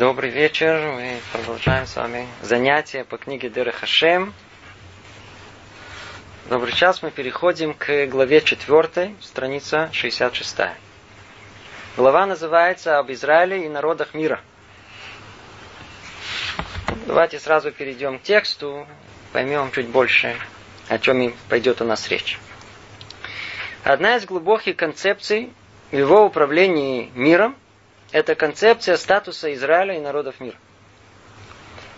Добрый вечер. Мы продолжаем с вами занятия по книге Дера Хашем. Добрый час. Мы переходим к главе 4, страница 66. Глава называется «Об Израиле и народах мира». Давайте сразу перейдем к тексту, поймем чуть больше, о чем и пойдет у нас речь. Одна из глубоких концепций в его управлении миром – это концепция статуса Израиля и народов мира.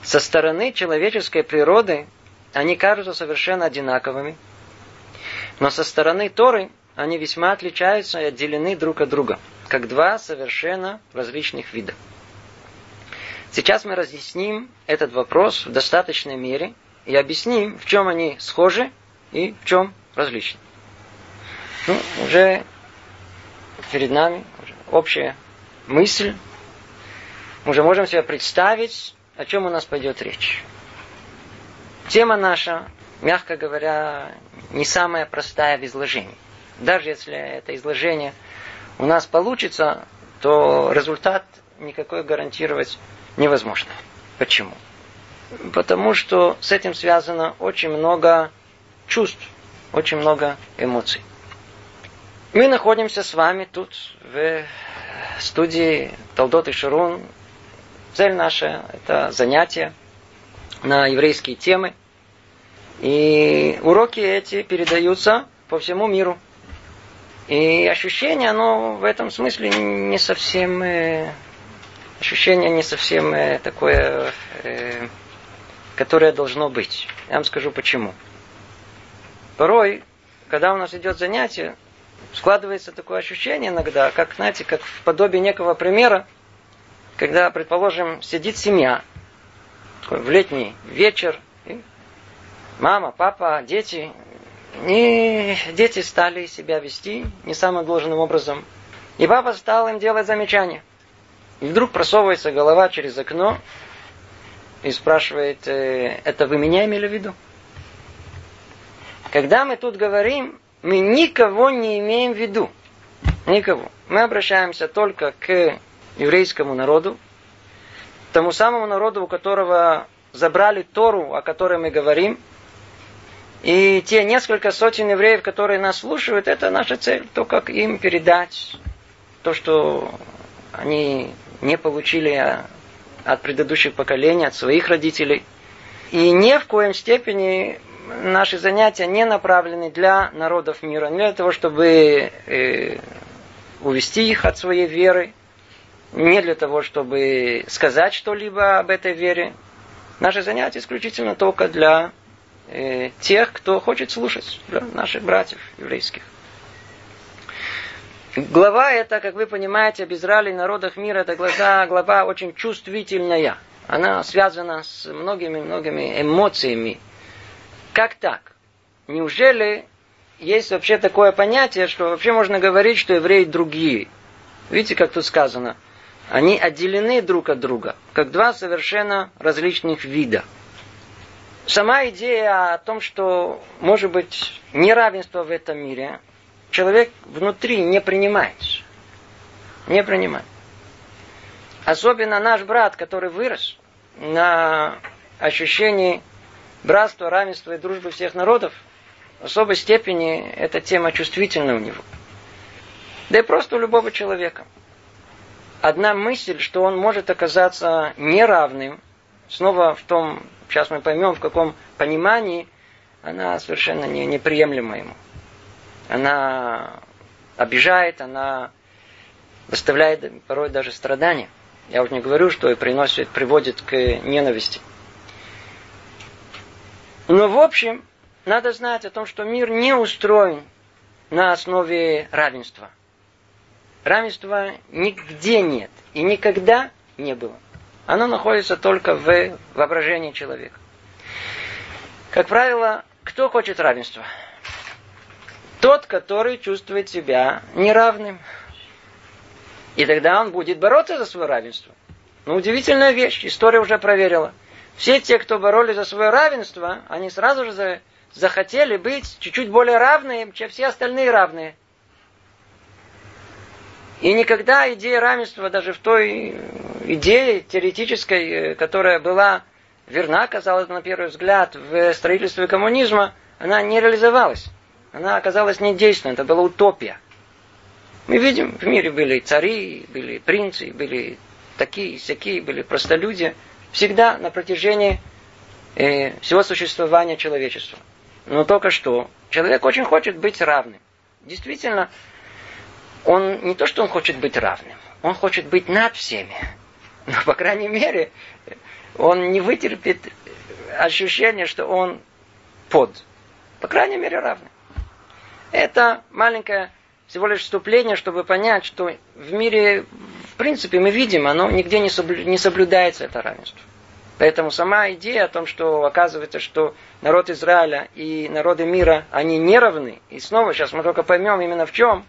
Со стороны человеческой природы они кажутся совершенно одинаковыми, но со стороны Торы они весьма отличаются и отделены друг от друга, как два совершенно различных вида. Сейчас мы разъясним этот вопрос в достаточной мере и объясним, в чем они схожи и в чем различны. Ну, уже перед нами общая мысль. Мы уже можем себе представить, о чем у нас пойдет речь. Тема наша, мягко говоря, не самая простая в изложении. Даже если это изложение у нас получится, то результат никакой гарантировать невозможно. Почему? Потому что с этим связано очень много чувств, очень много эмоций. Мы находимся с вами тут, в студии Талдот и Шарун. Цель наша – это занятие на еврейские темы. И уроки эти передаются по всему миру. И ощущение, оно в этом смысле не совсем э, ощущение не совсем э, такое, э, которое должно быть. Я вам скажу почему. Порой, когда у нас идет занятие, складывается такое ощущение иногда, как, знаете, как в подобии некого примера, когда, предположим, сидит семья, в летний вечер, и мама, папа, дети, и дети стали себя вести не самым должным образом. И папа стал им делать замечания. И вдруг просовывается голова через окно и спрашивает, «Э, это вы меня имели в виду? Когда мы тут говорим, мы никого не имеем в виду. Никого. Мы обращаемся только к еврейскому народу, тому самому народу, у которого забрали Тору, о которой мы говорим. И те несколько сотен евреев, которые нас слушают, это наша цель. То, как им передать то, что они не получили от предыдущих поколений, от своих родителей. И ни в коем степени наши занятия не направлены для народов мира, не для того, чтобы э, увести их от своей веры, не для того, чтобы сказать что-либо об этой вере. Наши занятия исключительно только для э, тех, кто хочет слушать, для наших братьев еврейских. Глава эта, как вы понимаете, об Израиле и народах мира, это глава, глава очень чувствительная. Она связана с многими-многими эмоциями. Как так? Неужели есть вообще такое понятие, что вообще можно говорить, что евреи другие? Видите, как тут сказано? Они отделены друг от друга, как два совершенно различных вида. Сама идея о том, что может быть неравенство в этом мире, человек внутри не принимает. Не принимает. Особенно наш брат, который вырос на ощущении братства, равенства и дружбы всех народов, в особой степени эта тема чувствительна у него. Да и просто у любого человека. Одна мысль, что он может оказаться неравным, снова в том, сейчас мы поймем, в каком понимании, она совершенно не, неприемлема ему она обижает, она доставляет порой даже страдания. Я уже не говорю, что и приносит, приводит к ненависти. Но в общем, надо знать о том, что мир не устроен на основе равенства. Равенства нигде нет и никогда не было. Оно находится только в воображении человека. Как правило, кто хочет равенства? Тот, который чувствует себя неравным. И тогда он будет бороться за свое равенство. Но удивительная вещь, история уже проверила. Все те, кто боролись за свое равенство, они сразу же захотели быть чуть-чуть более равными, чем все остальные равные. И никогда идея равенства даже в той идеи теоретической, э, которая была верна, казалось на первый взгляд, в строительстве коммунизма, она не реализовалась. Она оказалась недейственной, это была утопия. Мы видим, в мире были цари, были принцы, были такие, всякие, были простолюди. Всегда на протяжении э, всего существования человечества. Но только что человек очень хочет быть равным. Действительно, он не то, что он хочет быть равным, он хочет быть над всеми. Но, по крайней мере, он не вытерпит ощущение, что он под. По крайней мере, равный. Это маленькое всего лишь вступление, чтобы понять, что в мире, в принципе, мы видим, оно нигде не, соблю, не соблюдается, это равенство. Поэтому сама идея о том, что оказывается, что народ Израиля и народы мира, они не равны, и снова сейчас мы только поймем именно в чем,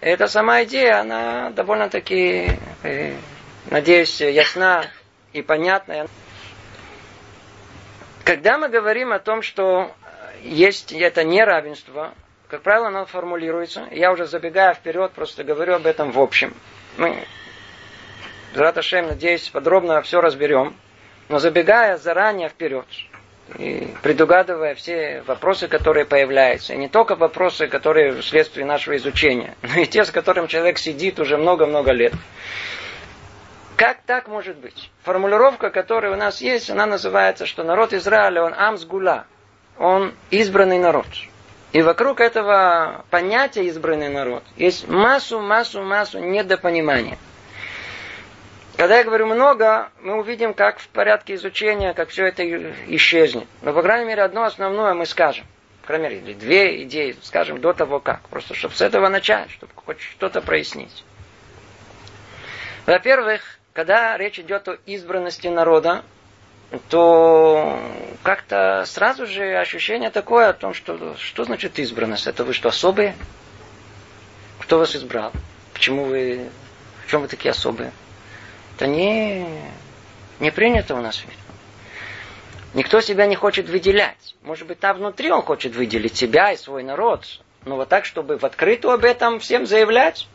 эта сама идея, она довольно-таки, э, надеюсь, ясна и понятная. Когда мы говорим о том, что есть это неравенство, как правило, оно формулируется. Я уже забегая вперед, просто говорю об этом в общем. Мы, Раташем, надеюсь, подробно все разберем. Но забегая заранее вперед, и предугадывая все вопросы, которые появляются, и не только вопросы, которые вследствие нашего изучения, но и те, с которыми человек сидит уже много-много лет. Как так может быть? Формулировка, которая у нас есть, она называется, что народ Израиля, он амсгула, он избранный народ. И вокруг этого понятия избранный народ есть массу, массу, массу недопонимания. Когда я говорю много, мы увидим, как в порядке изучения, как все это исчезнет. Но, по крайней мере, одно основное мы скажем. По крайней мере, две идеи скажем до того как. Просто чтобы с этого начать, чтобы хоть что-то прояснить. Во-первых, когда речь идет о избранности народа, то как-то сразу же ощущение такое о том, что что значит избранность? Это вы что, особые? Кто вас избрал? Почему вы... В чем вы такие особые? Это не, не принято у нас. Никто себя не хочет выделять. Может быть, там внутри он хочет выделить себя и свой народ. Но вот так, чтобы в открытую об этом всем заявлять,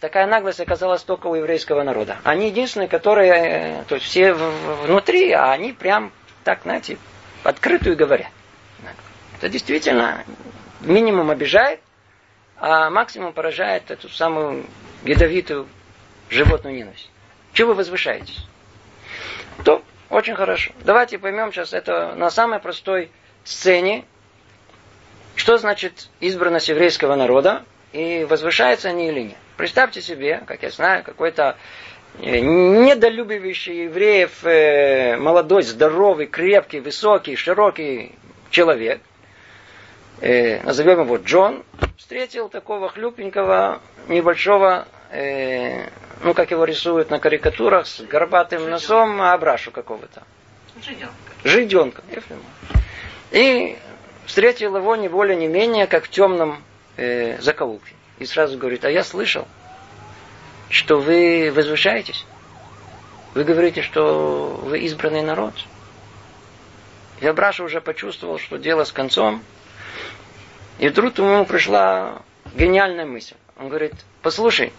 Такая наглость оказалась только у еврейского народа. Они единственные, которые, э, то есть все внутри, а они прям так, знаете, открытую говорят. Это действительно минимум обижает, а максимум поражает эту самую ядовитую животную ненависть. Чего вы возвышаетесь? То очень хорошо. Давайте поймем сейчас это на самой простой сцене, что значит избранность еврейского народа и возвышаются они или нет. Представьте себе, как я знаю, какой-то э, недолюбивающий евреев э, молодой, здоровый, крепкий, высокий, широкий человек, э, назовем его Джон, встретил такого хлюпенького, небольшого, ну, как его рисуют на карикатурах, с горбатым носом, абрашу какого-то. Жиденка. Жиденка. И встретил его не более не менее, как в темном э, закоулке и сразу говорит, а я слышал, что вы возвышаетесь. Вы говорите, что вы избранный народ. Я Браша уже почувствовал, что дело с концом. И вдруг ему пришла гениальная мысль. Он говорит, послушай,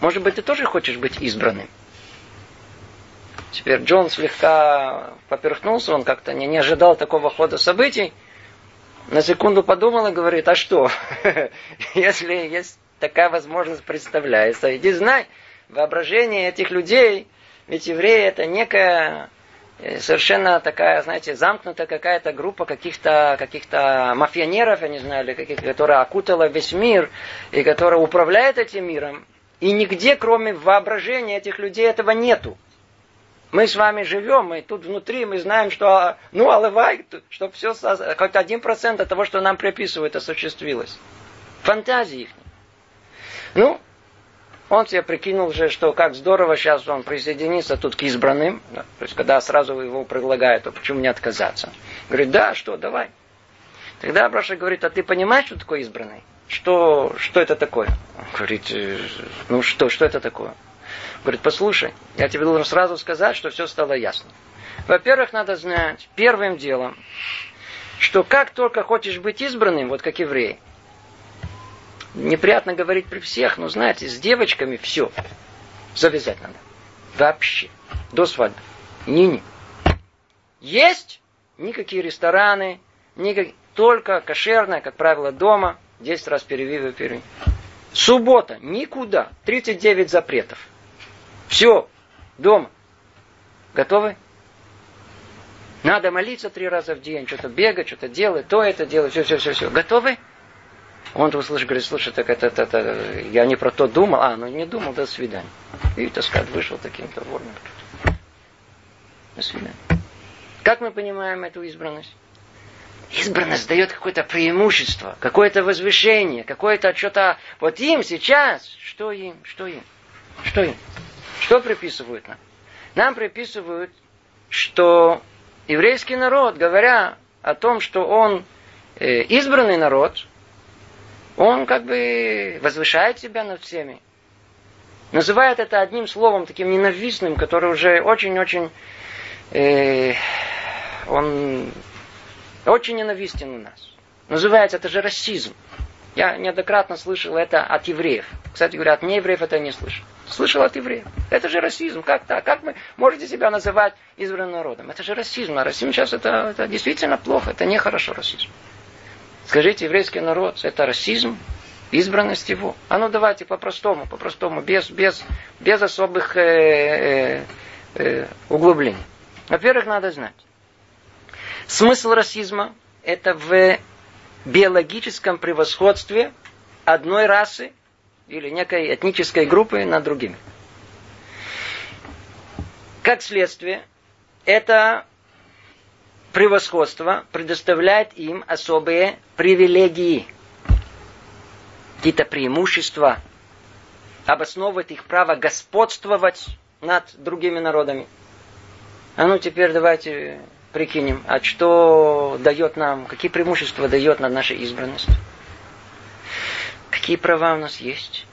может быть, ты тоже хочешь быть избранным? Теперь Джон слегка поперхнулся, он как-то не, не ожидал такого хода событий на секунду подумал и говорит, а что, если есть такая возможность представляется, иди знай, воображение этих людей, ведь евреи это некая э, совершенно такая, знаете, замкнутая какая-то группа каких-то каких мафионеров, я не знаю, или каких, которая окутала весь мир и которая управляет этим миром. И нигде, кроме воображения этих людей, этого нету. Мы с вами живем, мы тут внутри, мы знаем, что, ну, алывай, чтобы все, хоть один процент от того, что нам приписывают, осуществилось. Фантазии их. Ну, он себе прикинул уже, что как здорово сейчас он присоединится тут к избранным. Да, то есть, когда сразу его предлагают, то почему не отказаться? Говорит, да, что, давай. Тогда Абраша говорит, а ты понимаешь, что такое избранный? Что, что это такое? Он говорит, «Э, ну что, что это такое? Говорит, послушай, я тебе должен сразу сказать, что все стало ясно. Во-первых, надо знать первым делом, что как только хочешь быть избранным, вот как еврей, неприятно говорить при всех, но знаете, с девочками все завязать надо. Вообще. До свадьбы. Не-не. Есть никакие рестораны, никак... только кошерное, как правило, дома, 10 раз перевивы перевивы. Суббота, никуда. 39 запретов. Все, дома. Готовы? Надо молиться три раза в день, что-то бегать, что-то делать, то это делать, все, все, все, все. Готовы? Он услышал, говорит, слушай, так это, это, это, я не про то думал, а, ну не думал, до свидания. И, так сказать, вышел таким-то ворным. До свидания. Как мы понимаем эту избранность? Избранность дает какое-то преимущество, какое-то возвышение, какое-то что-то... Вот им сейчас, что им, что им, что им, что приписывают нам? Нам приписывают, что еврейский народ, говоря о том, что он э, избранный народ, он как бы возвышает себя над всеми. Называет это одним словом, таким ненавистным, который уже очень-очень э, он очень ненавистен у нас. Называется это же расизм. Я неоднократно слышал это от евреев. Кстати говоря, от неевреев это не слышал. Слышал от евреев. Это же расизм. Как так? Как вы можете себя называть избранным народом? Это же расизм. А расизм сейчас это, это действительно плохо. Это нехорошо расизм. Скажите, еврейский народ, это расизм? Избранность его? А ну давайте по-простому, по-простому, без, без, без особых э, э, э, углублений. Во-первых, надо знать. Смысл расизма – это в биологическом превосходстве одной расы или некой этнической группы над другими. Как следствие, это превосходство предоставляет им особые привилегии, какие-то преимущества, обосновывает их право господствовать над другими народами. А ну теперь давайте прикинем, а что дает нам, какие преимущества дает над нашей избранностью? Какие права у нас есть?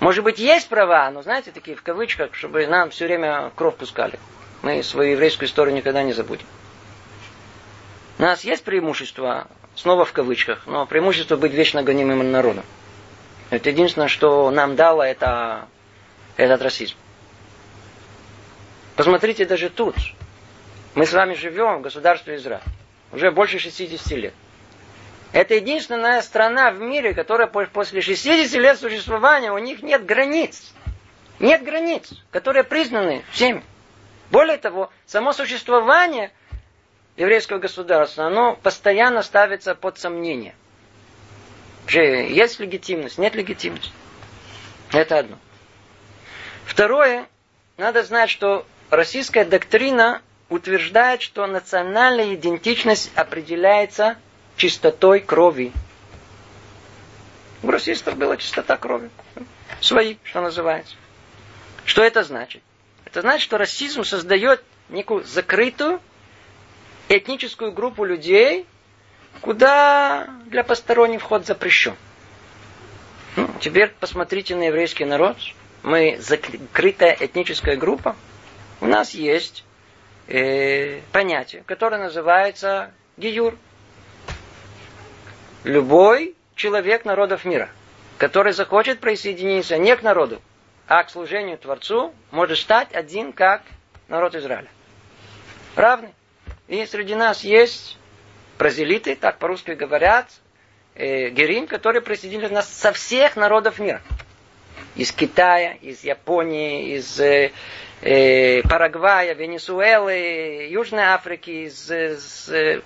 Может быть, есть права, но знаете, такие в кавычках, чтобы нам все время кровь пускали. Мы свою еврейскую историю никогда не забудем. У нас есть преимущество, снова в кавычках, но преимущество быть вечно гонимым народом. Это единственное, что нам дало это, этот расизм. Посмотрите даже тут. Мы с вами живем в государстве Израиль. Уже больше 60 лет. Это единственная страна в мире, которая после 60 лет существования, у них нет границ. Нет границ, которые признаны всеми. Более того, само существование еврейского государства, оно постоянно ставится под сомнение. Есть легитимность, нет легитимности. Это одно. Второе, надо знать, что российская доктрина утверждает, что национальная идентичность определяется чистотой крови. У расистов была чистота крови. Свои, что называется. Что это значит? Это значит, что расизм создает некую закрытую этническую группу людей, куда для посторонних вход запрещен. Ну, теперь посмотрите на еврейский народ. Мы закрытая этническая группа. У нас есть э, понятие, которое называется гиюр. Любой человек народов мира, который захочет присоединиться не к народу, а к служению Творцу, может стать один как народ Израиля. Равный. И среди нас есть празелиты, так по-русски говорят, э, герим, которые присоединились нас со всех народов мира. Из Китая, из Японии, из э, э, Парагвая, Венесуэлы, Южной Африки, из, из, э,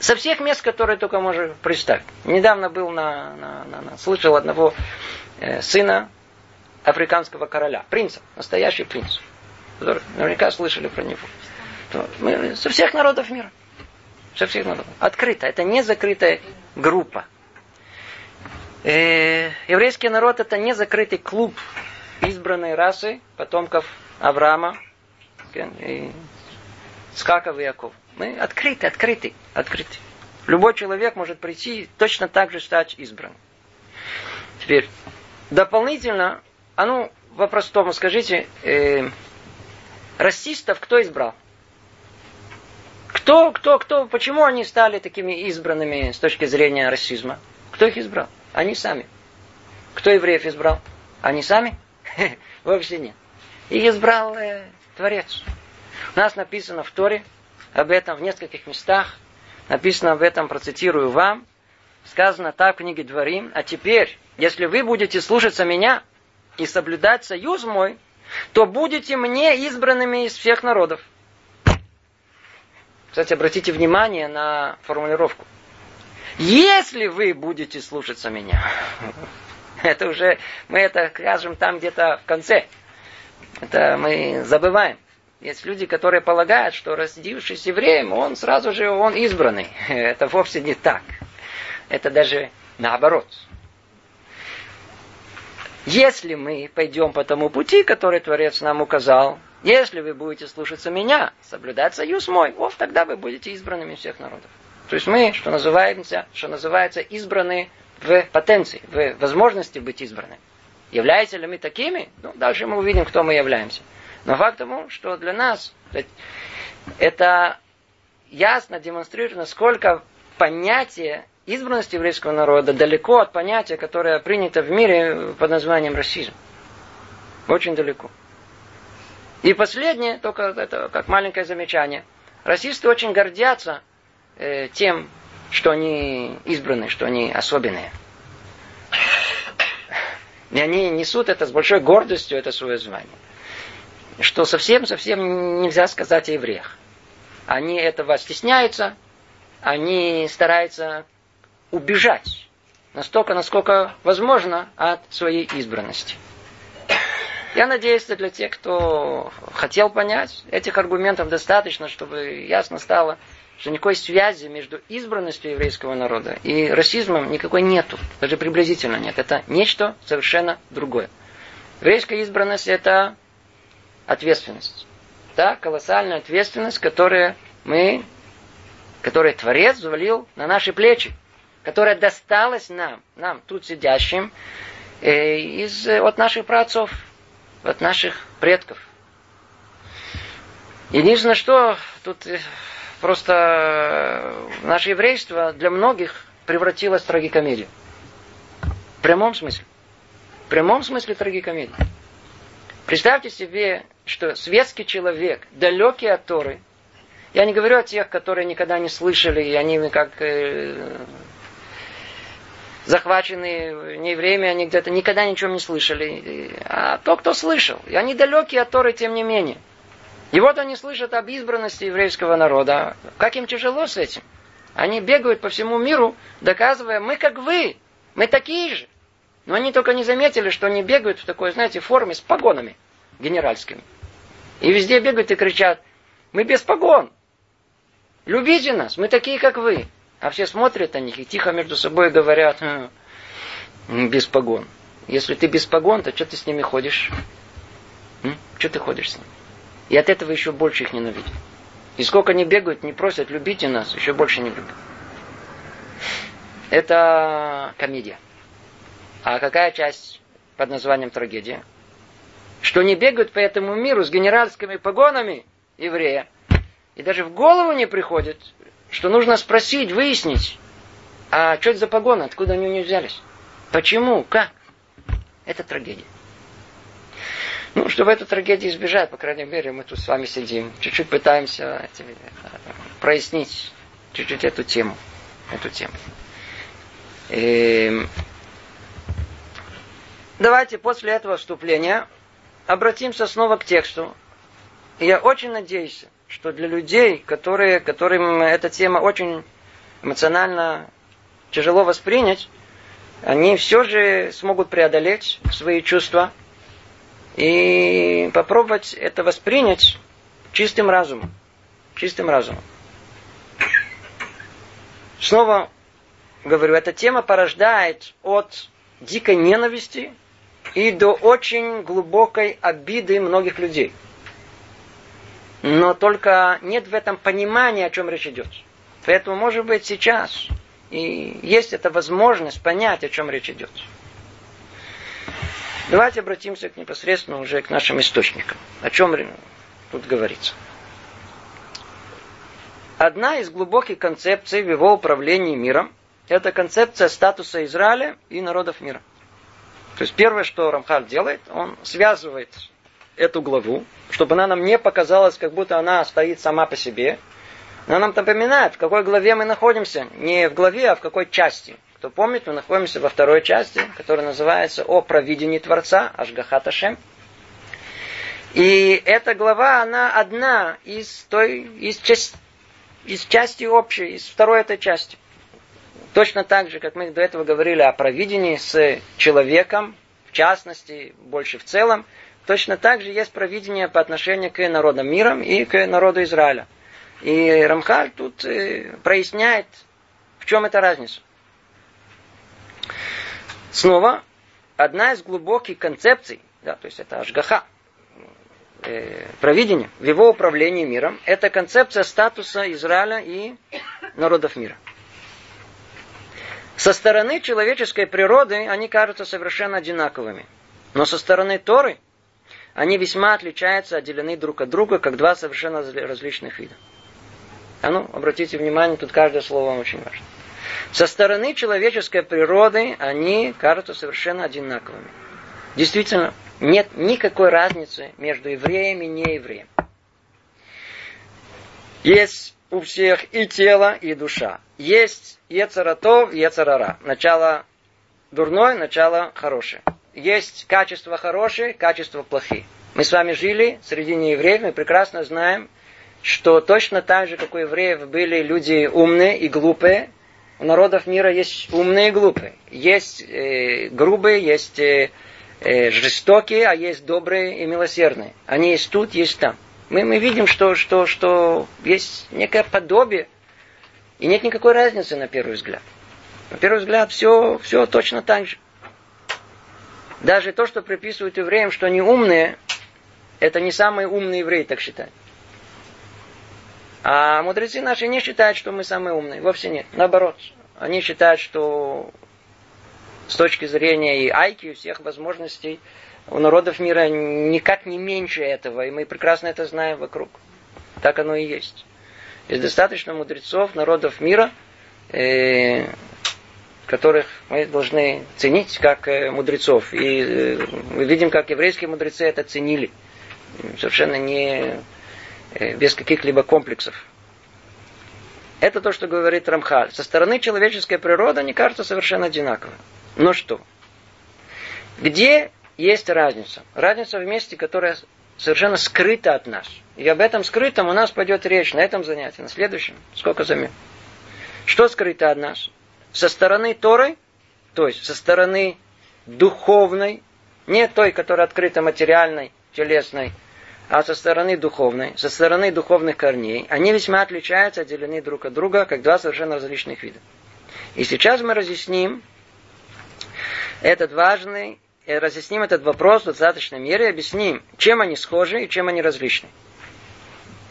со всех мест, которые только можно представить. Недавно был на, на, на, на слышал одного э, сына африканского короля, принца, настоящий принц. Наверняка слышали про него. Мы, со всех народов мира. Со всех народов. Открыто. Это не закрытая группа. Э, еврейский народ это не закрытый клуб избранной расы потомков Авраама, и Скаков и Яков. Мы открыты, открыты, открыты. Любой человек может прийти точно так же стать избранным. Теперь, дополнительно, а ну, по-простому скажите, э, расистов кто избрал? Кто, кто, кто, почему они стали такими избранными с точки зрения расизма? Кто их избрал? Они сами. Кто евреев избрал? Они сами? Вовсе нет. Их избрал э, Творец. У нас написано в Торе об этом в нескольких местах. Написано об этом, процитирую вам. Сказано так в книге Дворим. А теперь, если вы будете слушаться меня и соблюдать союз мой, то будете мне избранными из всех народов. Кстати, обратите внимание на формулировку. Если вы будете слушаться меня, это уже, мы это скажем там где-то в конце. Это мы забываем. Есть люди, которые полагают, что родившись евреем, он сразу же он избранный. Это вовсе не так. Это даже наоборот. Если мы пойдем по тому пути, который Творец нам указал, если вы будете слушаться меня, соблюдать союз мой, вот тогда вы будете избранными всех народов. То есть мы, что называется, что называется, избраны в потенции, в возможности быть избраны. Являемся ли мы такими? Ну, дальше мы увидим, кто мы являемся. Но факт тому, что для нас это ясно демонстрирует, насколько понятие избранность еврейского народа далеко от понятия, которое принято в мире под названием расизм. Очень далеко. И последнее, только это как маленькое замечание. Расисты очень гордятся э, тем, что они избраны, что они особенные. И они несут это с большой гордостью, это свое звание. Что совсем-совсем нельзя сказать о евреях. Они этого стесняются, они стараются убежать настолько, насколько возможно от своей избранности. Я надеюсь, что для тех, кто хотел понять, этих аргументов достаточно, чтобы ясно стало, что никакой связи между избранностью еврейского народа и расизмом никакой нету. Даже приблизительно нет. Это нечто совершенно другое. Еврейская избранность – это ответственность. Да, колоссальная ответственность, которую мы, которую Творец завалил на наши плечи которая досталась нам, нам тут сидящим, э, из, э, от наших праотцов, от наших предков. Единственное, что тут э, просто наше еврейство для многих превратилось в трагикомедию. В прямом смысле. В прямом смысле трагикомедию. Представьте себе, что светский человек, далекий от Торы, я не говорю о тех, которые никогда не слышали, и они как захвачены не время, они где-то никогда ничего не слышали. А то, кто слышал. И они далекие от Торы, тем не менее. И вот они слышат об избранности еврейского народа. Как им тяжело с этим. Они бегают по всему миру, доказывая, мы как вы, мы такие же. Но они только не заметили, что они бегают в такой, знаете, форме с погонами генеральскими. И везде бегают и кричат, мы без погон. Любите нас, мы такие, как вы. А все смотрят на них и тихо между собой говорят, без погон. Если ты без погон, то что ты с ними ходишь? Что ты ходишь с ними? И от этого еще больше их ненавидят. И сколько они бегают, не просят, любите нас, еще больше не любят. Это комедия. А какая часть под названием трагедия? Что не бегают по этому миру с генеральскими погонами еврея. И даже в голову не приходит, что нужно спросить, выяснить, а что это за погоны, откуда они у них взялись? Почему? Как? Это трагедия. Ну, чтобы эту трагедию избежать, по крайней мере, мы тут с вами сидим, чуть-чуть пытаемся э, прояснить чуть-чуть эту тему. Эту тему. И... Эм, давайте после этого вступления обратимся снова к тексту. я очень надеюсь, что для людей, которые, которым эта тема очень эмоционально тяжело воспринять, они все же смогут преодолеть свои чувства и попробовать это воспринять чистым разумом. Чистым разумом. Снова говорю, эта тема порождает от дикой ненависти и до очень глубокой обиды многих людей – но только нет в этом понимания, о чем речь идет. Поэтому, может быть, сейчас и есть эта возможность понять, о чем речь идет. Давайте обратимся к непосредственно уже к нашим источникам. О чем тут говорится. Одна из глубоких концепций в его управлении миром – это концепция статуса Израиля и народов мира. То есть первое, что Рамхаль делает, он связывает эту главу, чтобы она нам не показалась, как будто она стоит сама по себе. Она нам напоминает, в какой главе мы находимся. Не в главе, а в какой части. Кто помнит, мы находимся во второй части, которая называется «О провидении Творца», Ашгахат Ашем. И эта глава, она одна из той, из, части, из части общей, из второй этой части. Точно так же, как мы до этого говорили о провидении с человеком, в частности, больше в целом, точно так же есть провидение по отношению к народам мира и к народу Израиля. И Рамхаль тут э, проясняет, в чем эта разница. Снова, одна из глубоких концепций, да, то есть это Ашгаха, э, провидение в его управлении миром, это концепция статуса Израиля и народов мира. Со стороны человеческой природы они кажутся совершенно одинаковыми. Но со стороны Торы они весьма отличаются, отделены друг от друга, как два совершенно различных вида. А ну, обратите внимание, тут каждое слово очень важно. Со стороны человеческой природы они кажутся совершенно одинаковыми. Действительно, нет никакой разницы между евреем и неевреем. Есть у всех и тело, и душа. Есть Ецаратов, Ецарара. Начало дурное, начало хорошее. Есть качество хорошее, качество плохие. Мы с вами жили среди неевреев, мы прекрасно знаем, что точно так же, как у евреев были люди умные и глупые, у народов мира есть умные и глупые. Есть э, грубые, есть э, э, жестокие, а есть добрые и милосердные. Они есть тут, есть там мы, мы видим, что, что, что есть некое подобие, и нет никакой разницы на первый взгляд. На первый взгляд все, все точно так же. Даже то, что приписывают евреям, что они умные, это не самые умные евреи так считают. А мудрецы наши не считают, что мы самые умные. Вовсе нет. Наоборот. Они считают, что с точки зрения и IQ, всех возможностей, у народов мира никак не меньше этого, и мы прекрасно это знаем вокруг. Так оно и есть. Есть достаточно мудрецов народов мира, э, которых мы должны ценить как э, мудрецов. И э, мы видим, как еврейские мудрецы это ценили. Совершенно не э, без каких-либо комплексов. Это то, что говорит Рамхаль. Со стороны человеческой природы они кажутся совершенно одинаковыми. Но что? Где есть разница. Разница в месте, которая совершенно скрыта от нас. И об этом скрытом у нас пойдет речь на этом занятии, на следующем. Сколько займет? Что скрыто от нас? Со стороны Торы, то есть со стороны духовной, не той, которая открыта материальной, телесной, а со стороны духовной, со стороны духовных корней, они весьма отличаются, отделены друг от друга, как два совершенно различных вида. И сейчас мы разъясним этот важный разъясним этот вопрос в достаточной мере объясним, чем они схожи и чем они различны.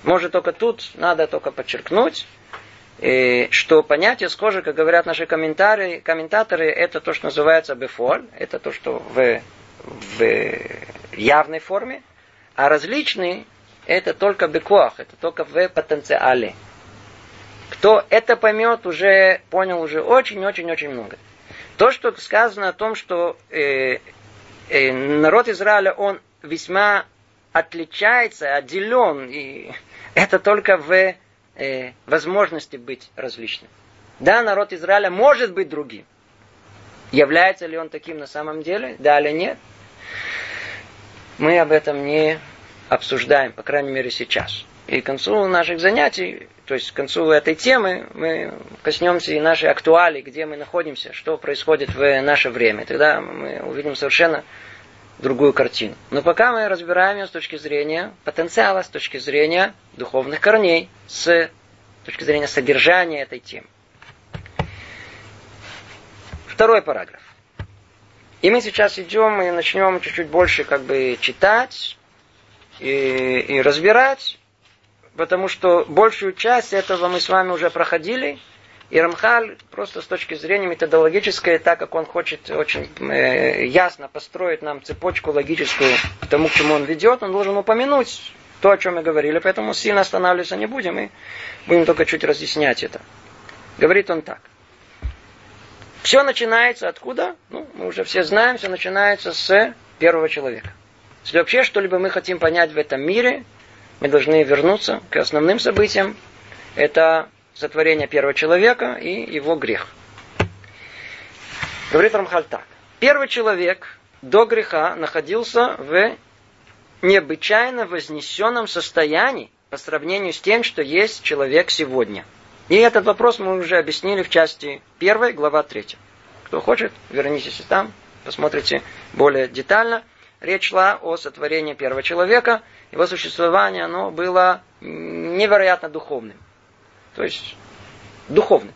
Может, только тут надо только подчеркнуть, э, что понятие схоже, как говорят наши комментаторы, комментаторы, это то, что называется бефоль, это то, что в, в явной форме, а различный это только бекуах, это только в потенциале. Кто это поймет, уже понял уже очень-очень-очень много. То, что сказано о том, что э, э, народ Израиля, он весьма отличается, отделен, и это только в э, возможности быть различным. Да, народ Израиля может быть другим. Является ли он таким на самом деле, да или нет? Мы об этом не обсуждаем, по крайней мере сейчас. И к концу наших занятий, то есть к концу этой темы, мы коснемся и нашей актуали, где мы находимся, что происходит в наше время. Тогда мы увидим совершенно другую картину. Но пока мы разбираем ее с точки зрения потенциала, с точки зрения духовных корней, с точки зрения содержания этой темы. Второй параграф. И мы сейчас идем и начнем чуть-чуть больше как бы читать и, и разбирать потому что большую часть этого мы с вами уже проходили, и Рамхаль просто с точки зрения методологической, так как он хочет очень э, ясно построить нам цепочку логическую к тому, к чему он ведет, он должен упомянуть то, о чем мы говорили, поэтому сильно останавливаться не будем, и будем только чуть разъяснять это. Говорит он так. Все начинается откуда? Ну, мы уже все знаем, все начинается с первого человека. Если вообще что-либо мы хотим понять в этом мире, мы должны вернуться к основным событиям. Это сотворение первого человека и его грех. Говорит Рамхаль так. Первый человек до греха находился в необычайно вознесенном состоянии по сравнению с тем, что есть человек сегодня. И этот вопрос мы уже объяснили в части 1, глава 3. Кто хочет, вернитесь там, посмотрите более детально. Речь шла о сотворении первого человека. Его существование оно было невероятно духовным. То есть духовным.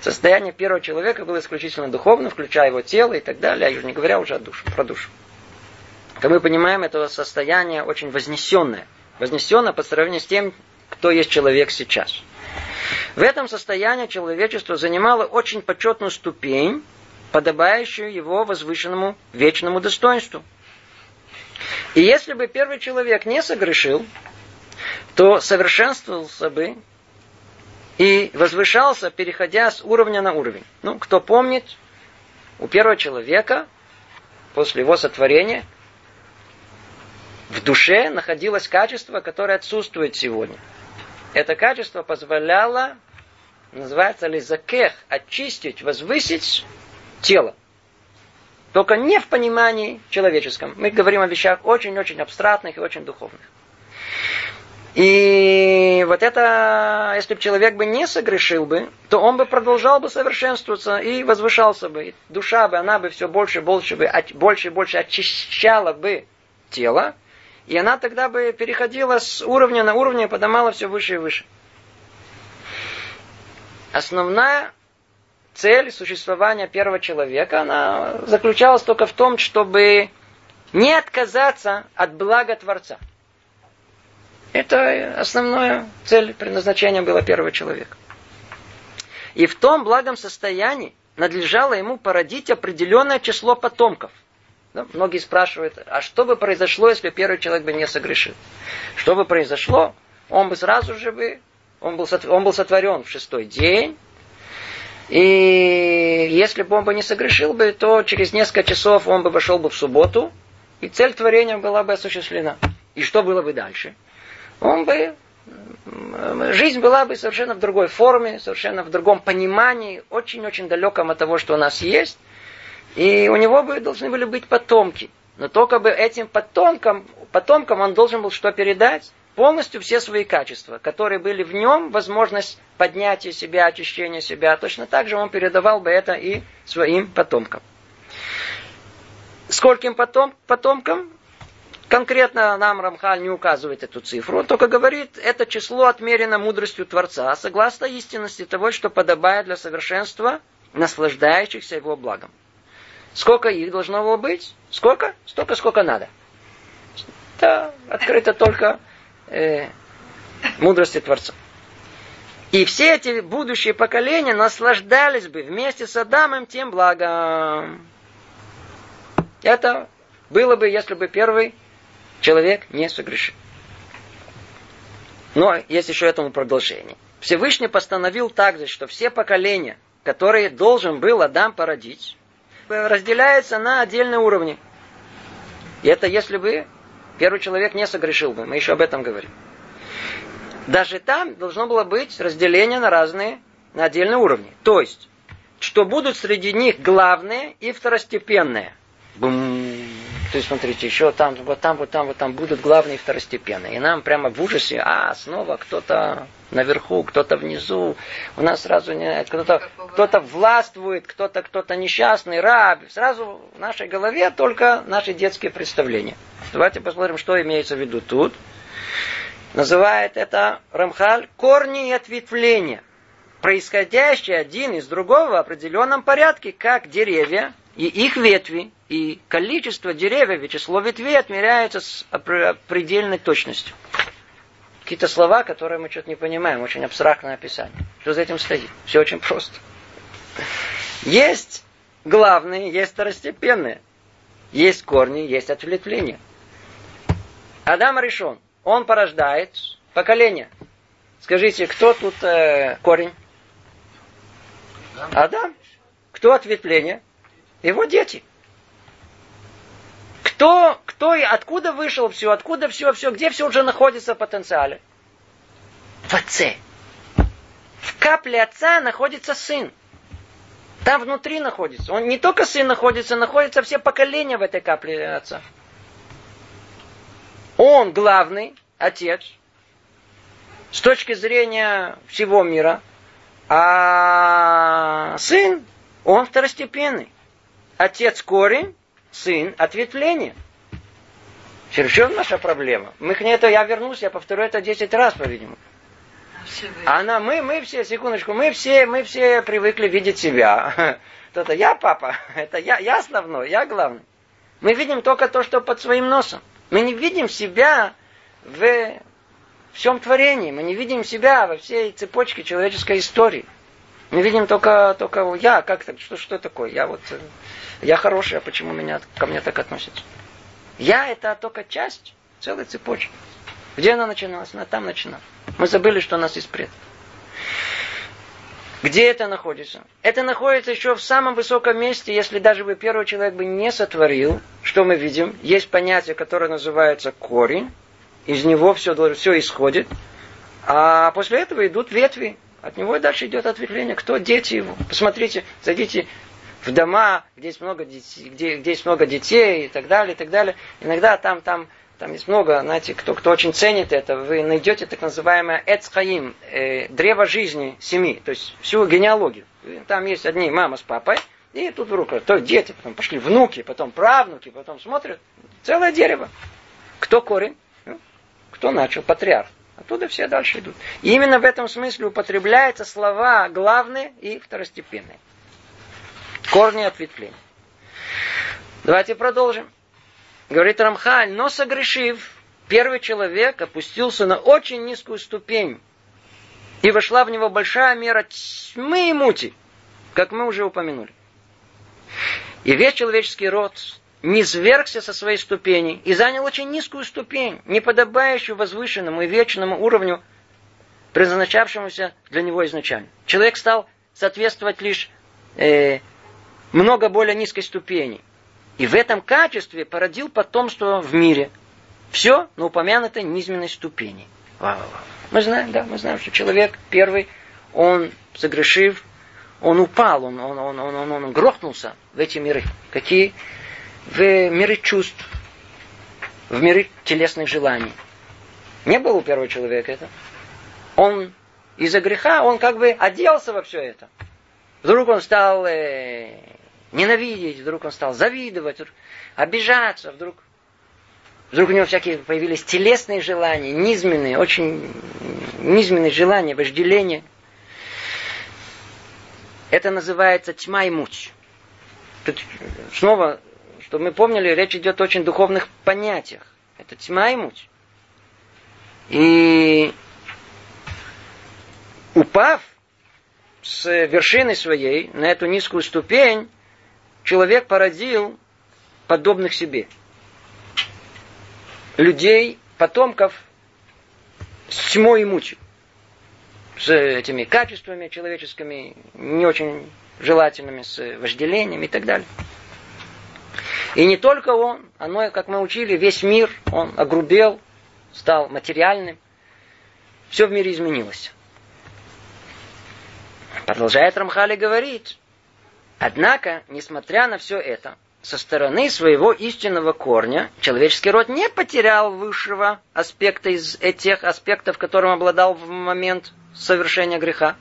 Состояние первого человека было исключительно духовным, включая его тело и так далее, а не говоря уже о душе, про душу. Как мы понимаем, это состояние очень вознесенное. Вознесенное по сравнению с тем, кто есть человек сейчас. В этом состоянии человечество занимало очень почетную ступень, подобающую его возвышенному вечному достоинству. И если бы первый человек не согрешил, то совершенствовался бы и возвышался, переходя с уровня на уровень. Ну, кто помнит, у первого человека после его сотворения в душе находилось качество, которое отсутствует сегодня. Это качество позволяло, называется лизакех, очистить, возвысить тело. Только не в понимании человеческом. Мы говорим о вещах очень-очень абстрактных и очень духовных. И вот это, если бы человек бы не согрешил бы, то он бы продолжал бы совершенствоваться и возвышался бы. И душа бы, она бы все больше и больше, бы, больше и больше очищала бы тело, и она тогда бы переходила с уровня на уровень и поднимала все выше и выше. Основная цель существования первого человека, она заключалась только в том, чтобы не отказаться от блага Творца. Это основная цель предназначения было первого человека. И в том благом состоянии надлежало ему породить определенное число потомков – да? Многие спрашивают, а что бы произошло, если первый человек бы не согрешил? Что бы произошло? Он бы сразу же бы, он был, он был сотворен в шестой день, и если бы он бы не согрешил бы, то через несколько часов он бы вошел бы в субботу, и цель творения была бы осуществлена. И что было бы дальше? Он бы жизнь была бы совершенно в другой форме, совершенно в другом понимании, очень-очень далеком от того, что у нас есть. И у него бы должны были быть потомки. Но только бы этим потомкам, потомкам он должен был что передать? Полностью все свои качества, которые были в нем, возможность поднятия себя, очищения себя. Точно так же он передавал бы это и своим потомкам. Скольким потом, потомкам? Конкретно нам Рамхаль не указывает эту цифру, он только говорит, это число отмерено мудростью Творца, согласно истинности того, что подобает для совершенства наслаждающихся его благом. Сколько их должно было быть? Сколько? Столько, сколько надо. Это открыто только э, мудрости Творца. И все эти будущие поколения наслаждались бы вместе с Адамом тем благом. Это было бы, если бы первый человек не согрешил. Но есть еще этому продолжение. Всевышний постановил также, что все поколения, которые должен был Адам породить, разделяется на отдельные уровни. И это если бы первый человек не согрешил бы. Мы еще об этом говорим. Даже там должно было быть разделение на разные, на отдельные уровни. То есть, что будут среди них главные и второстепенные. Бум. То есть, смотрите, еще там, вот там, вот там, вот там будут главные второстепенные. И нам прямо в ужасе, а снова кто-то наверху, кто-то внизу. У нас сразу не кто-то, кто-то властвует, кто-то, кто-то несчастный, раб. Сразу в нашей голове только наши детские представления. Давайте посмотрим, что имеется в виду тут. Называет это Рамхаль корни и ответвления, происходящие один из другого в определенном порядке, как деревья и их ветви, и количество деревьев и число ветвей отмеряется с предельной точностью какие-то слова, которые мы что-то не понимаем, очень абстрактное описание. Что за этим стоит? Все очень просто. Есть главные, есть второстепенные. Есть корни, есть ответвления. Адам решен. Он порождает поколение. Скажите, кто тут э, корень? Адам. Кто ответвление? Его дети. Кто, кто и откуда вышел все, откуда все, все, где все уже находится в потенциале? В отце. В капле отца находится сын. Там внутри находится. Он не только сын находится, находятся все поколения в этой капле отца. Он главный, отец, с точки зрения всего мира, а сын, он второстепенный. Отец корень, сын ответвление. В чем наша проблема? Мы к ней это, я вернусь, я повторю это 10 раз, по-видимому. Она, мы, мы все, секундочку, мы все, мы все привыкли видеть себя. Это я папа, это я, я основной, я главный. Мы видим только то, что под своим носом. Мы не видим себя в всем творении. Мы не видим себя во всей цепочке человеческой истории. Мы видим только, только я, как так, что, что такое? Я вот, э, я хороший, а почему меня, ко мне так относятся? Я это только часть целой цепочки. Где она начиналась? Она там начиналась. Мы забыли, что у нас есть пред. Где это находится? Это находится еще в самом высоком месте, если даже бы первый человек бы не сотворил. Что мы видим? Есть понятие, которое называется корень. Из него все, все исходит. А после этого идут ветви. От него и дальше идет ответвление. Кто дети его? Посмотрите, зайдите в дома, где есть много детей, где, где есть много детей и так далее, и так далее. Иногда там, там там есть много, знаете, кто, кто очень ценит это, вы найдете так называемое Эцхаим, э, древо жизни семьи, то есть всю генеалогию. Там есть одни мама с папой, и тут вдруг то дети, потом пошли внуки, потом правнуки, потом смотрят, целое дерево. Кто корень? Ну, кто начал? Патриарх. Оттуда все дальше идут. И именно в этом смысле употребляются слова главные и второстепенные. Корни ответвления. Давайте продолжим. Говорит Рамхаль, но согрешив, первый человек опустился на очень низкую ступень. И вошла в него большая мера тьмы и мути, как мы уже упомянули. И весь человеческий род не свергся со своей ступени и занял очень низкую ступень, не подобающую возвышенному и вечному уровню, предназначавшемуся для него изначально. Человек стал соответствовать лишь э, много более низкой ступени. И в этом качестве породил потомство в мире. Все на упомянутой низменной ступени. Мы знаем, да, мы знаем, что человек первый, он согрешив, он упал, он, он, он, он, он, он грохнулся в эти миры. Какие? В миры чувств, в миры телесных желаний. Не было у первого человека это. Он из-за греха, он как бы оделся во все это. Вдруг он стал э, ненавидеть, вдруг он стал завидовать, обижаться, вдруг Вдруг у него всякие появились телесные желания, низменные, очень низменные желания, вожделения. Это называется тьма и муть. Тут снова, чтобы мы помнили, речь идет о очень духовных понятиях. Это тьма и муть. И упав с вершины своей на эту низкую ступень, человек породил подобных себе. Людей, потомков с тьмой и мучью. С этими качествами человеческими, не очень желательными, с вожделением и так далее. И не только он, оно, как мы учили, весь мир, он огрубел, стал материальным. Все в мире изменилось. Продолжает Рамхали говорить, Однако, несмотря на все это, со стороны своего истинного корня человеческий род не потерял высшего аспекта из этих аспектов, которым обладал в момент совершения греха.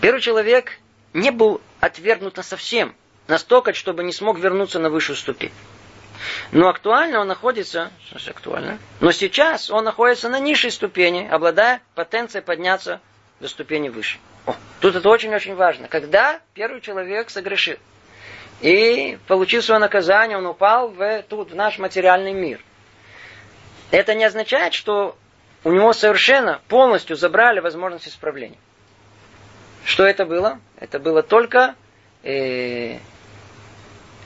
Первый человек не был отвергнут совсем, настолько, чтобы не смог вернуться на высшую ступень. Но актуально он находится, актуально, но сейчас он находится на низшей ступени, обладая потенцией подняться до ступени выше. Тут это очень-очень важно. Когда первый человек согрешил и получил свое наказание, он упал в, тут, в наш материальный мир. Это не означает, что у него совершенно полностью забрали возможность исправления. Что это было? Это было только э,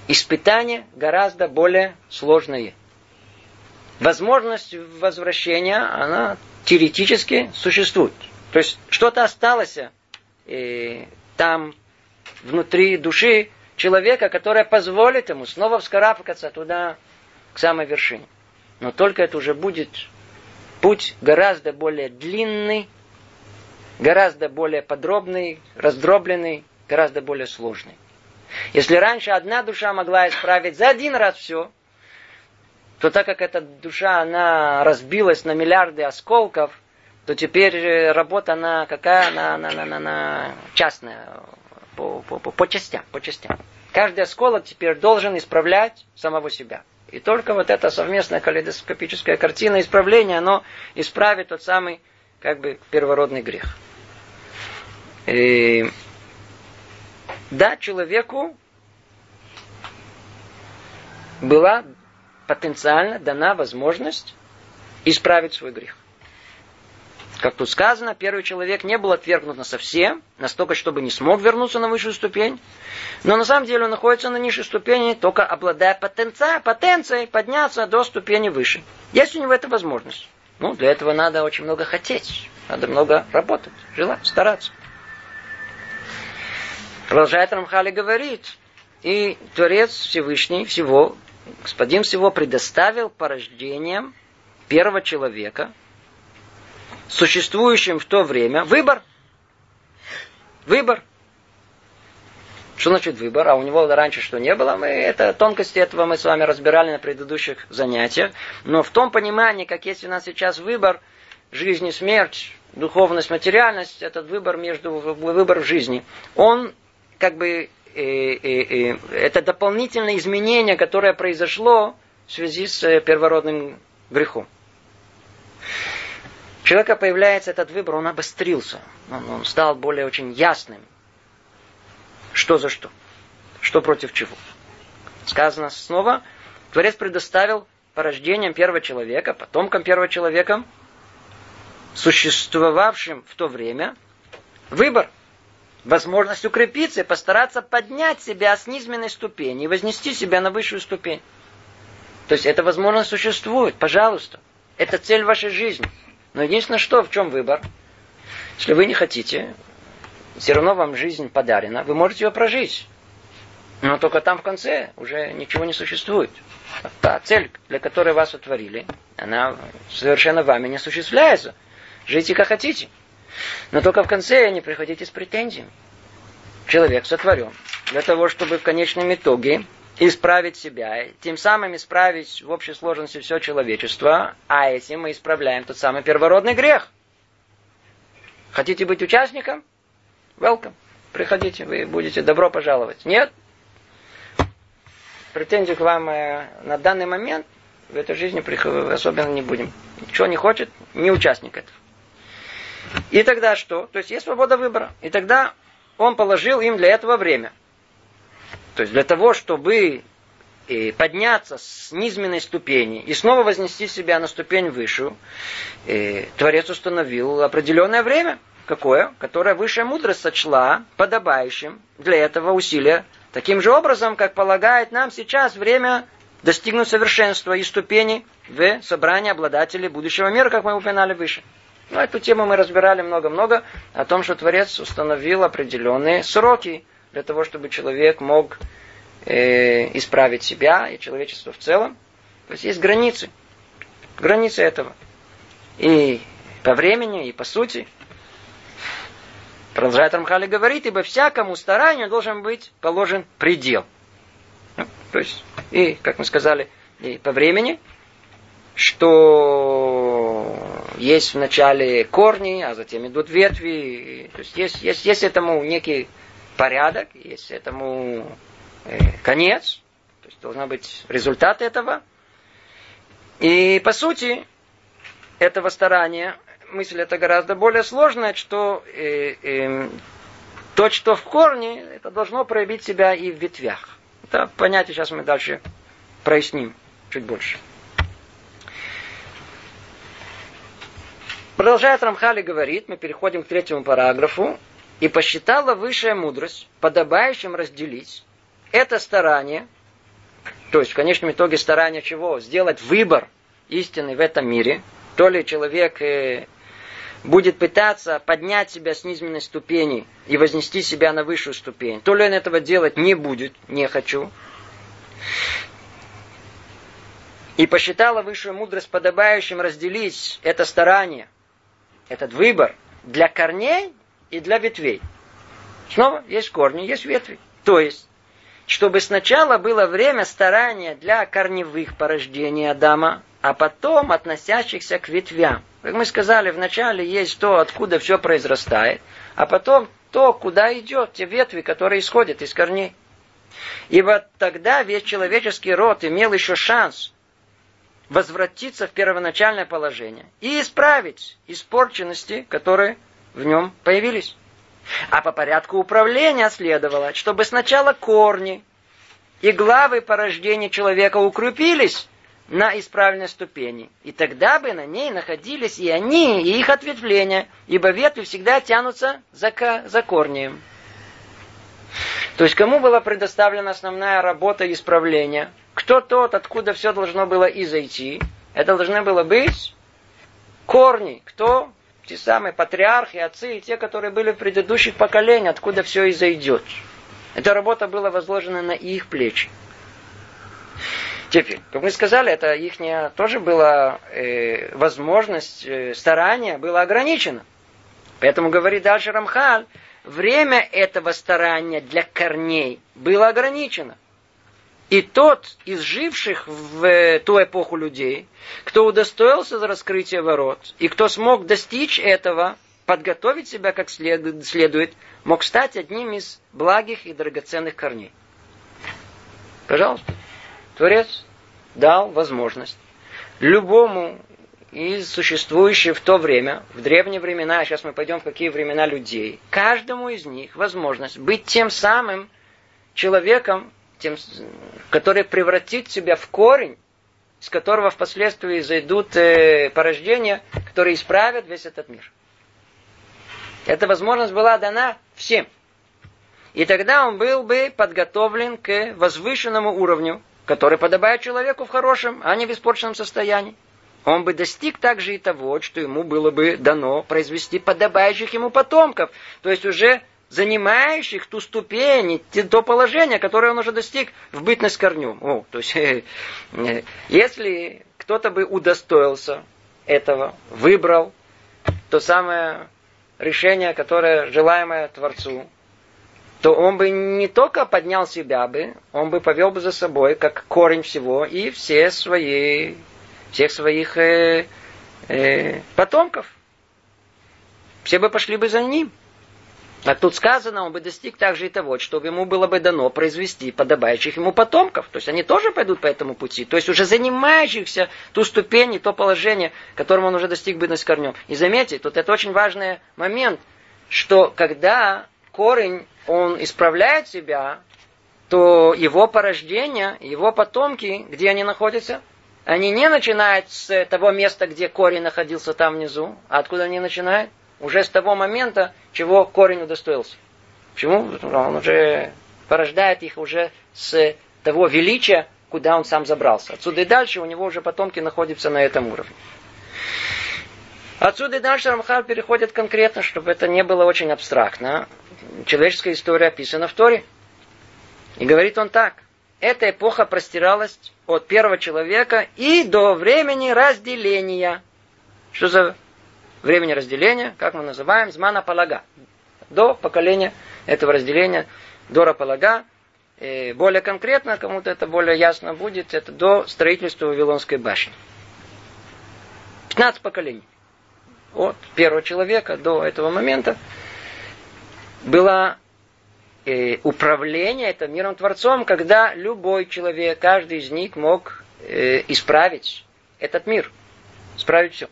испытание гораздо более сложное. Возможность возвращения, она теоретически существует. То есть что-то осталось и там внутри души, человека, которое позволит ему снова вскарабкаться туда, к самой вершине. Но только это уже будет путь гораздо более длинный, гораздо более подробный, раздробленный, гораздо более сложный. Если раньше одна душа могла исправить за один раз все, то так как эта душа, она разбилась на миллиарды осколков, то теперь работа, она какая? Она, она, она, она частная, по, по, по, по частям, по частям. Каждый осколок теперь должен исправлять самого себя. И только вот эта совместная калейдоскопическая картина исправления, оно исправит тот самый, как бы, первородный грех. И, да, человеку была потенциально дана возможность исправить свой грех. Как тут сказано, первый человек не был отвергнут на совсем, настолько, чтобы не смог вернуться на высшую ступень. Но на самом деле он находится на низшей ступени, только обладая потенцией, потенцией подняться до ступени выше. Есть у него эта возможность. Ну, для этого надо очень много хотеть. Надо много работать, желать, стараться. Продолжает Рамхали говорит, и Творец Всевышний всего, Господин всего предоставил порождением первого человека – существующим в то время выбор. Выбор. Что значит выбор? А у него раньше что не было? Мы, это тонкости этого мы с вами разбирали на предыдущих занятиях. Но в том понимании, как есть у нас сейчас выбор, жизнь и смерть, духовность, материальность, этот выбор между выбор в жизни, он как бы э, э, э, это дополнительное изменение, которое произошло в связи с э, первородным грехом человека появляется этот выбор, он обострился. Он, он стал более очень ясным. Что за что? Что против чего? Сказано снова, Творец предоставил порождением первого человека, потомкам первого человека, существовавшим в то время, выбор, возможность укрепиться и постараться поднять себя с низменной ступени и вознести себя на высшую ступень. То есть эта возможность существует, пожалуйста. Это цель вашей жизни. Но единственное, что, в чем выбор? Если вы не хотите, все равно вам жизнь подарена, вы можете ее прожить. Но только там в конце уже ничего не существует. Та цель, для которой вас утворили, она совершенно вами не осуществляется. Живите как хотите. Но только в конце не приходите с претензиями. Человек сотворен для того, чтобы в конечном итоге исправить себя, тем самым исправить в общей сложности все человечество, а этим мы исправляем тот самый первородный грех. Хотите быть участником? Welcome. Приходите, вы будете добро пожаловать. Нет? Претензий к вам э, на данный момент в этой жизни особенно не будем. Что не хочет, не участник этого. И тогда что? То есть есть свобода выбора. И тогда он положил им для этого время – то есть для того, чтобы э, подняться с низменной ступени и снова вознести себя на ступень выше, э, Творец установил определенное время. Какое? Которое высшая мудрость сочла подобающим для этого усилия. Таким же образом, как полагает нам сейчас время достигнуть совершенства и ступени в собрании обладателей будущего мира, как мы упоминали выше. Ну, эту тему мы разбирали много-много, о том, что Творец установил определенные сроки для того, чтобы человек мог э, исправить себя и человечество в целом. То есть есть границы. Границы этого. И по времени, и по сути. Продолжает Рамхали говорит, ибо всякому старанию должен быть положен предел. Ну, то есть, и, как мы сказали, и по времени, что есть вначале корни, а затем идут ветви. То есть есть, есть, есть этому некий порядок, есть этому э, конец, то есть должна быть результат этого. И по сути этого старания мысль это гораздо более сложная, что э, э, то, что в корне, это должно проявить себя и в ветвях. Это понятие сейчас мы дальше проясним чуть больше. Продолжает Рамхали говорит, мы переходим к третьему параграфу, и посчитала высшая мудрость подобающим разделить это старание, то есть в конечном итоге старание чего? Сделать выбор истины в этом мире. То ли человек э, будет пытаться поднять себя с низменной ступени и вознести себя на высшую ступень, то ли он этого делать не будет, не хочу. И посчитала высшую мудрость подобающим разделить это старание, этот выбор для корней и для ветвей. Снова есть корни, есть ветви. То есть, чтобы сначала было время старания для корневых порождений Адама, а потом относящихся к ветвям. Как мы сказали, вначале есть то, откуда все произрастает, а потом то, куда идет, те ветви, которые исходят из корней. Ибо тогда весь человеческий род имел еще шанс возвратиться в первоначальное положение и исправить испорченности, которые в нем появились. А по порядку управления следовало, чтобы сначала корни и главы порождения человека укрепились на исправленной ступени. И тогда бы на ней находились и они, и их ответвления, ибо ветви всегда тянутся за, за корнем. То есть кому была предоставлена основная работа исправления? Кто тот, откуда все должно было изойти? Это должны было быть корни. Кто? Те самые патриархи, отцы и те, которые были в предыдущих поколениях, откуда все изойдет. Эта работа была возложена на их плечи. Теперь, как мы сказали, это их тоже была э, возможность, э, старания было ограничено. Поэтому говорит дальше Рамхаль, время этого старания для корней было ограничено. И тот из живших в э, ту эпоху людей, кто удостоился за раскрытие ворот, и кто смог достичь этого, подготовить себя как следует, мог стать одним из благих и драгоценных корней. Пожалуйста. Творец дал возможность любому из существующих в то время, в древние времена, а сейчас мы пойдем в какие времена людей, каждому из них возможность быть тем самым человеком, тем, который превратит себя в корень, с которого впоследствии зайдут э, порождения, которые исправят весь этот мир. Эта возможность была дана всем. И тогда он был бы подготовлен к возвышенному уровню, который подобает человеку в хорошем, а не в испорченном состоянии. Он бы достиг также и того, что ему было бы дано произвести подобающих ему потомков, то есть уже занимающих ту ступень, то положение, которое он уже достиг в бытность корнем. О, то есть, э, э, если кто-то бы удостоился этого, выбрал то самое решение, которое желаемое Творцу, то он бы не только поднял себя бы, он бы повел бы за собой, как корень всего, и все свои, всех своих э, э, потомков. Все бы пошли бы за ним. А тут сказано, он бы достиг также и того, чтобы ему было бы дано произвести подобающих ему потомков. То есть они тоже пойдут по этому пути. То есть уже занимающихся ту ступень и то положение, которому он уже достиг бы с корнем. И заметьте, тут это очень важный момент, что когда корень, он исправляет себя, то его порождение, его потомки, где они находятся, они не начинают с того места, где корень находился там внизу. А откуда они начинают? Уже с того момента, чего корень удостоился. Почему? Он уже порождает их уже с того величия, куда он сам забрался. Отсюда и дальше у него уже потомки находятся на этом уровне. Отсюда и дальше Рамхаль переходит конкретно, чтобы это не было очень абстрактно человеческая история описана в Торе. И говорит он так. Эта эпоха простиралась от первого человека и до времени разделения. Что за времени разделения? Как мы называем? Змана Палага. До поколения этого разделения, Дора Палага. И более конкретно, кому-то это более ясно будет, это до строительства Вавилонской башни. 15 поколений. От первого человека до этого момента было э, управление этим миром Творцом, когда любой человек, каждый из них мог э, исправить этот мир, исправить все.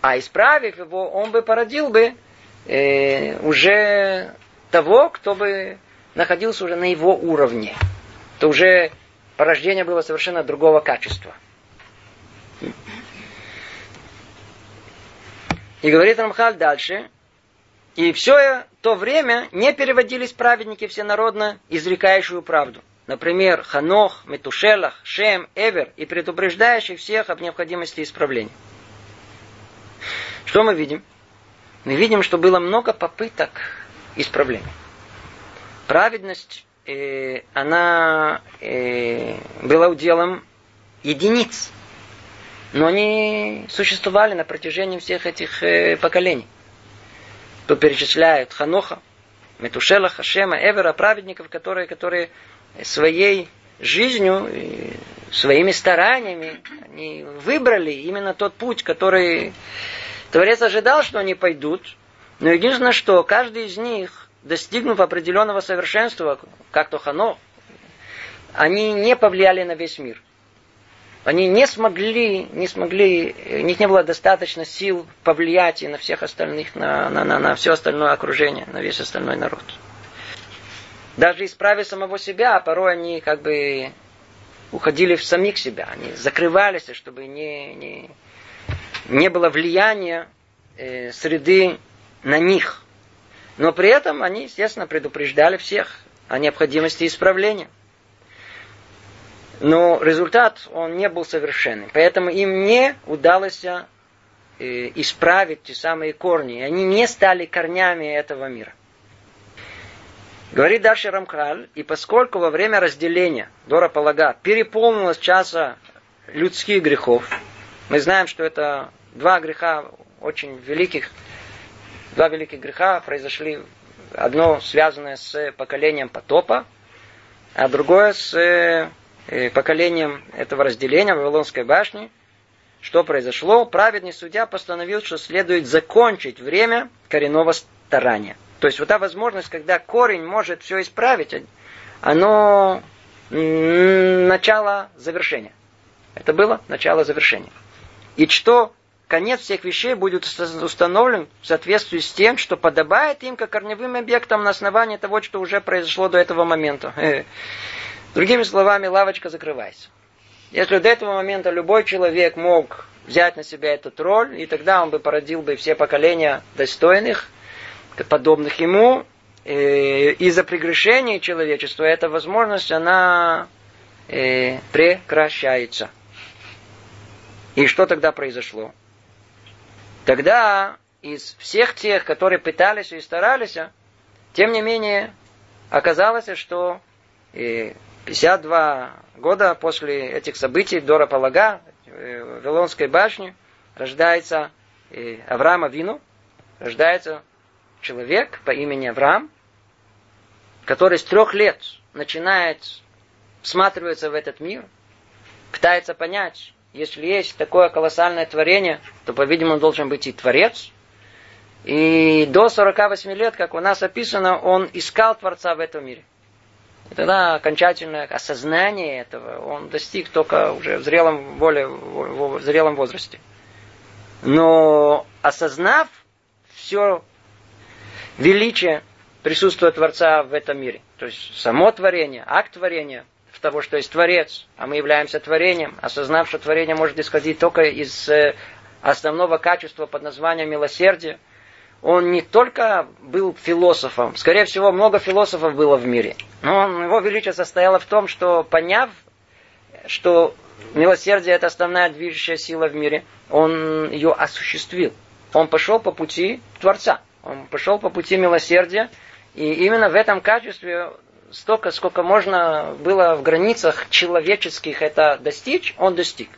А исправив его, он бы породил бы э, уже того, кто бы находился уже на его уровне. То уже порождение было совершенно другого качества. И говорит Рамхаль дальше, и все то время не переводились праведники всенародно, изрекающую правду. Например, Ханох, Метушелах, Шем, Эвер и предупреждающих всех об необходимости исправления. Что мы видим? мы видим, что было много попыток исправления. Праведность, э, она э, была уделом единиц, но они существовали на протяжении всех этих э, поколений. То перечисляют Ханоха, Метушела, Хашема, Эвера, праведников, которые, которые своей жизнью, своими стараниями, они выбрали именно тот путь, который Творец ожидал, что они пойдут. Но единственное, что каждый из них, достигнув определенного совершенства, как то Хано, они не повлияли на весь мир. Они не смогли, не смогли, у них не было достаточно сил повлиять и на всех остальных, на, на, на, на все остальное окружение, на весь остальной народ. Даже исправив самого себя, а порой они как бы уходили в самих себя, они закрывались, чтобы не, не, не было влияния э, среды на них. Но при этом они, естественно, предупреждали всех о необходимости исправления но результат, он не был совершенным. Поэтому им не удалось э, исправить те самые корни. Они не стали корнями этого мира. Говорит дальше Рамхаль, и поскольку во время разделения Дора Полага переполнилась часа людских грехов, мы знаем, что это два греха очень великих, два великих греха произошли, одно связанное с поколением потопа, а другое с Э, поколением этого разделения Вавилонской башни, что произошло? Праведный судья постановил, что следует закончить время коренного старания. То есть вот та возможность, когда корень может все исправить, оно начало завершения. Это было начало завершения. И что конец всех вещей будет установлен в соответствии с тем, что подобает им как корневым объектам на основании того, что уже произошло до этого момента. Другими словами, лавочка закрывается. Если до этого момента любой человек мог взять на себя этот роль, и тогда он бы породил бы все поколения достойных, подобных ему, из-за прегрешения человечества эта возможность, она э, прекращается. И что тогда произошло? Тогда из всех тех, которые пытались и старались, тем не менее, оказалось, что э, 52 года после этих событий Дора Палага, э, в Вавилонской башне, рождается Авраама Вину, рождается человек по имени Авраам, который с трех лет начинает всматриваться в этот мир, пытается понять, если есть такое колоссальное творение, то, по-видимому, должен быть и Творец. И до 48 лет, как у нас описано, он искал Творца в этом мире – и тогда окончательное осознание этого он достиг только уже в зрелом, более, в зрелом возрасте. Но осознав все величие присутствия Творца в этом мире, то есть само творение, акт творения, того, что есть Творец, а мы являемся творением, осознав, что творение может исходить только из э, основного качества под названием милосердия, он не только был философом, скорее всего, много философов было в мире, но его величие состояло в том, что поняв, что милосердие это основная движущая сила в мире, он ее осуществил. Он пошел по пути Творца, он пошел по пути милосердия, и именно в этом качестве столько, сколько можно было в границах человеческих это достичь, он достиг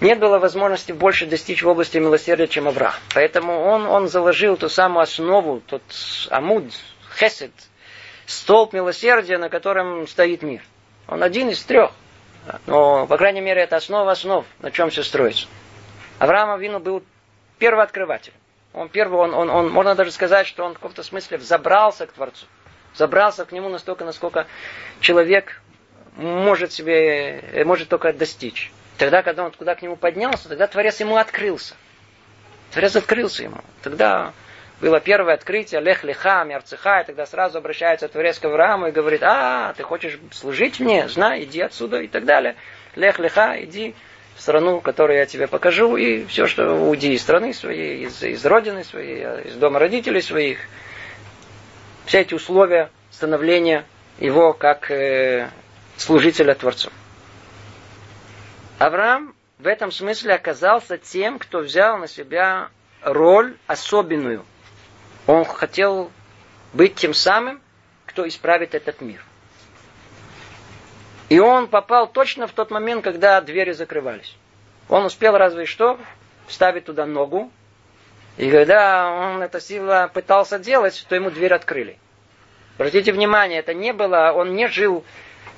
нет было возможности больше достичь в области милосердия, чем Авраам. Поэтому он, он заложил ту самую основу, тот амуд, хесед, столб милосердия, на котором стоит мир. Он один из трех. Но, по крайней мере, это основа основ, на чем все строится. Авраам Авину был первооткрывателем. Он первый, он, он, он, можно даже сказать, что он в каком-то смысле забрался к Творцу. Забрался к нему настолько, насколько человек может себе, может только достичь. Тогда, когда он туда к нему поднялся, тогда Творец ему открылся. Творец открылся ему. Тогда было первое открытие, лех леха, мерцеха, и тогда сразу обращается Творец к Аврааму и говорит, а, ты хочешь служить мне, знай, иди отсюда и так далее. Лех леха, иди в страну, которую я тебе покажу, и все, что уйди из страны своей, из, из родины своей, из дома родителей своих. Все эти условия становления его как э, служителя Творцу. Авраам в этом смысле оказался тем, кто взял на себя роль особенную. Он хотел быть тем самым, кто исправит этот мир. И он попал точно в тот момент, когда двери закрывались. Он успел разве что вставить туда ногу. И когда он это сила пытался делать, то ему дверь открыли. Обратите внимание, это не было, он не жил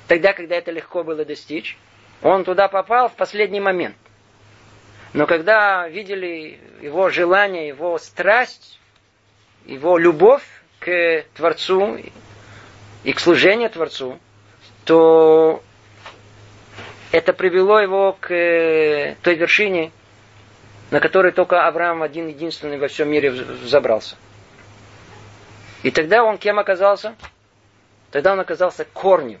тогда, когда это легко было достичь. Он туда попал в последний момент. Но когда видели его желание, его страсть, его любовь к Творцу и к служению Творцу, то это привело его к э, той вершине, на которой только Авраам один единственный во всем мире забрался. И тогда он кем оказался? Тогда он оказался корнем.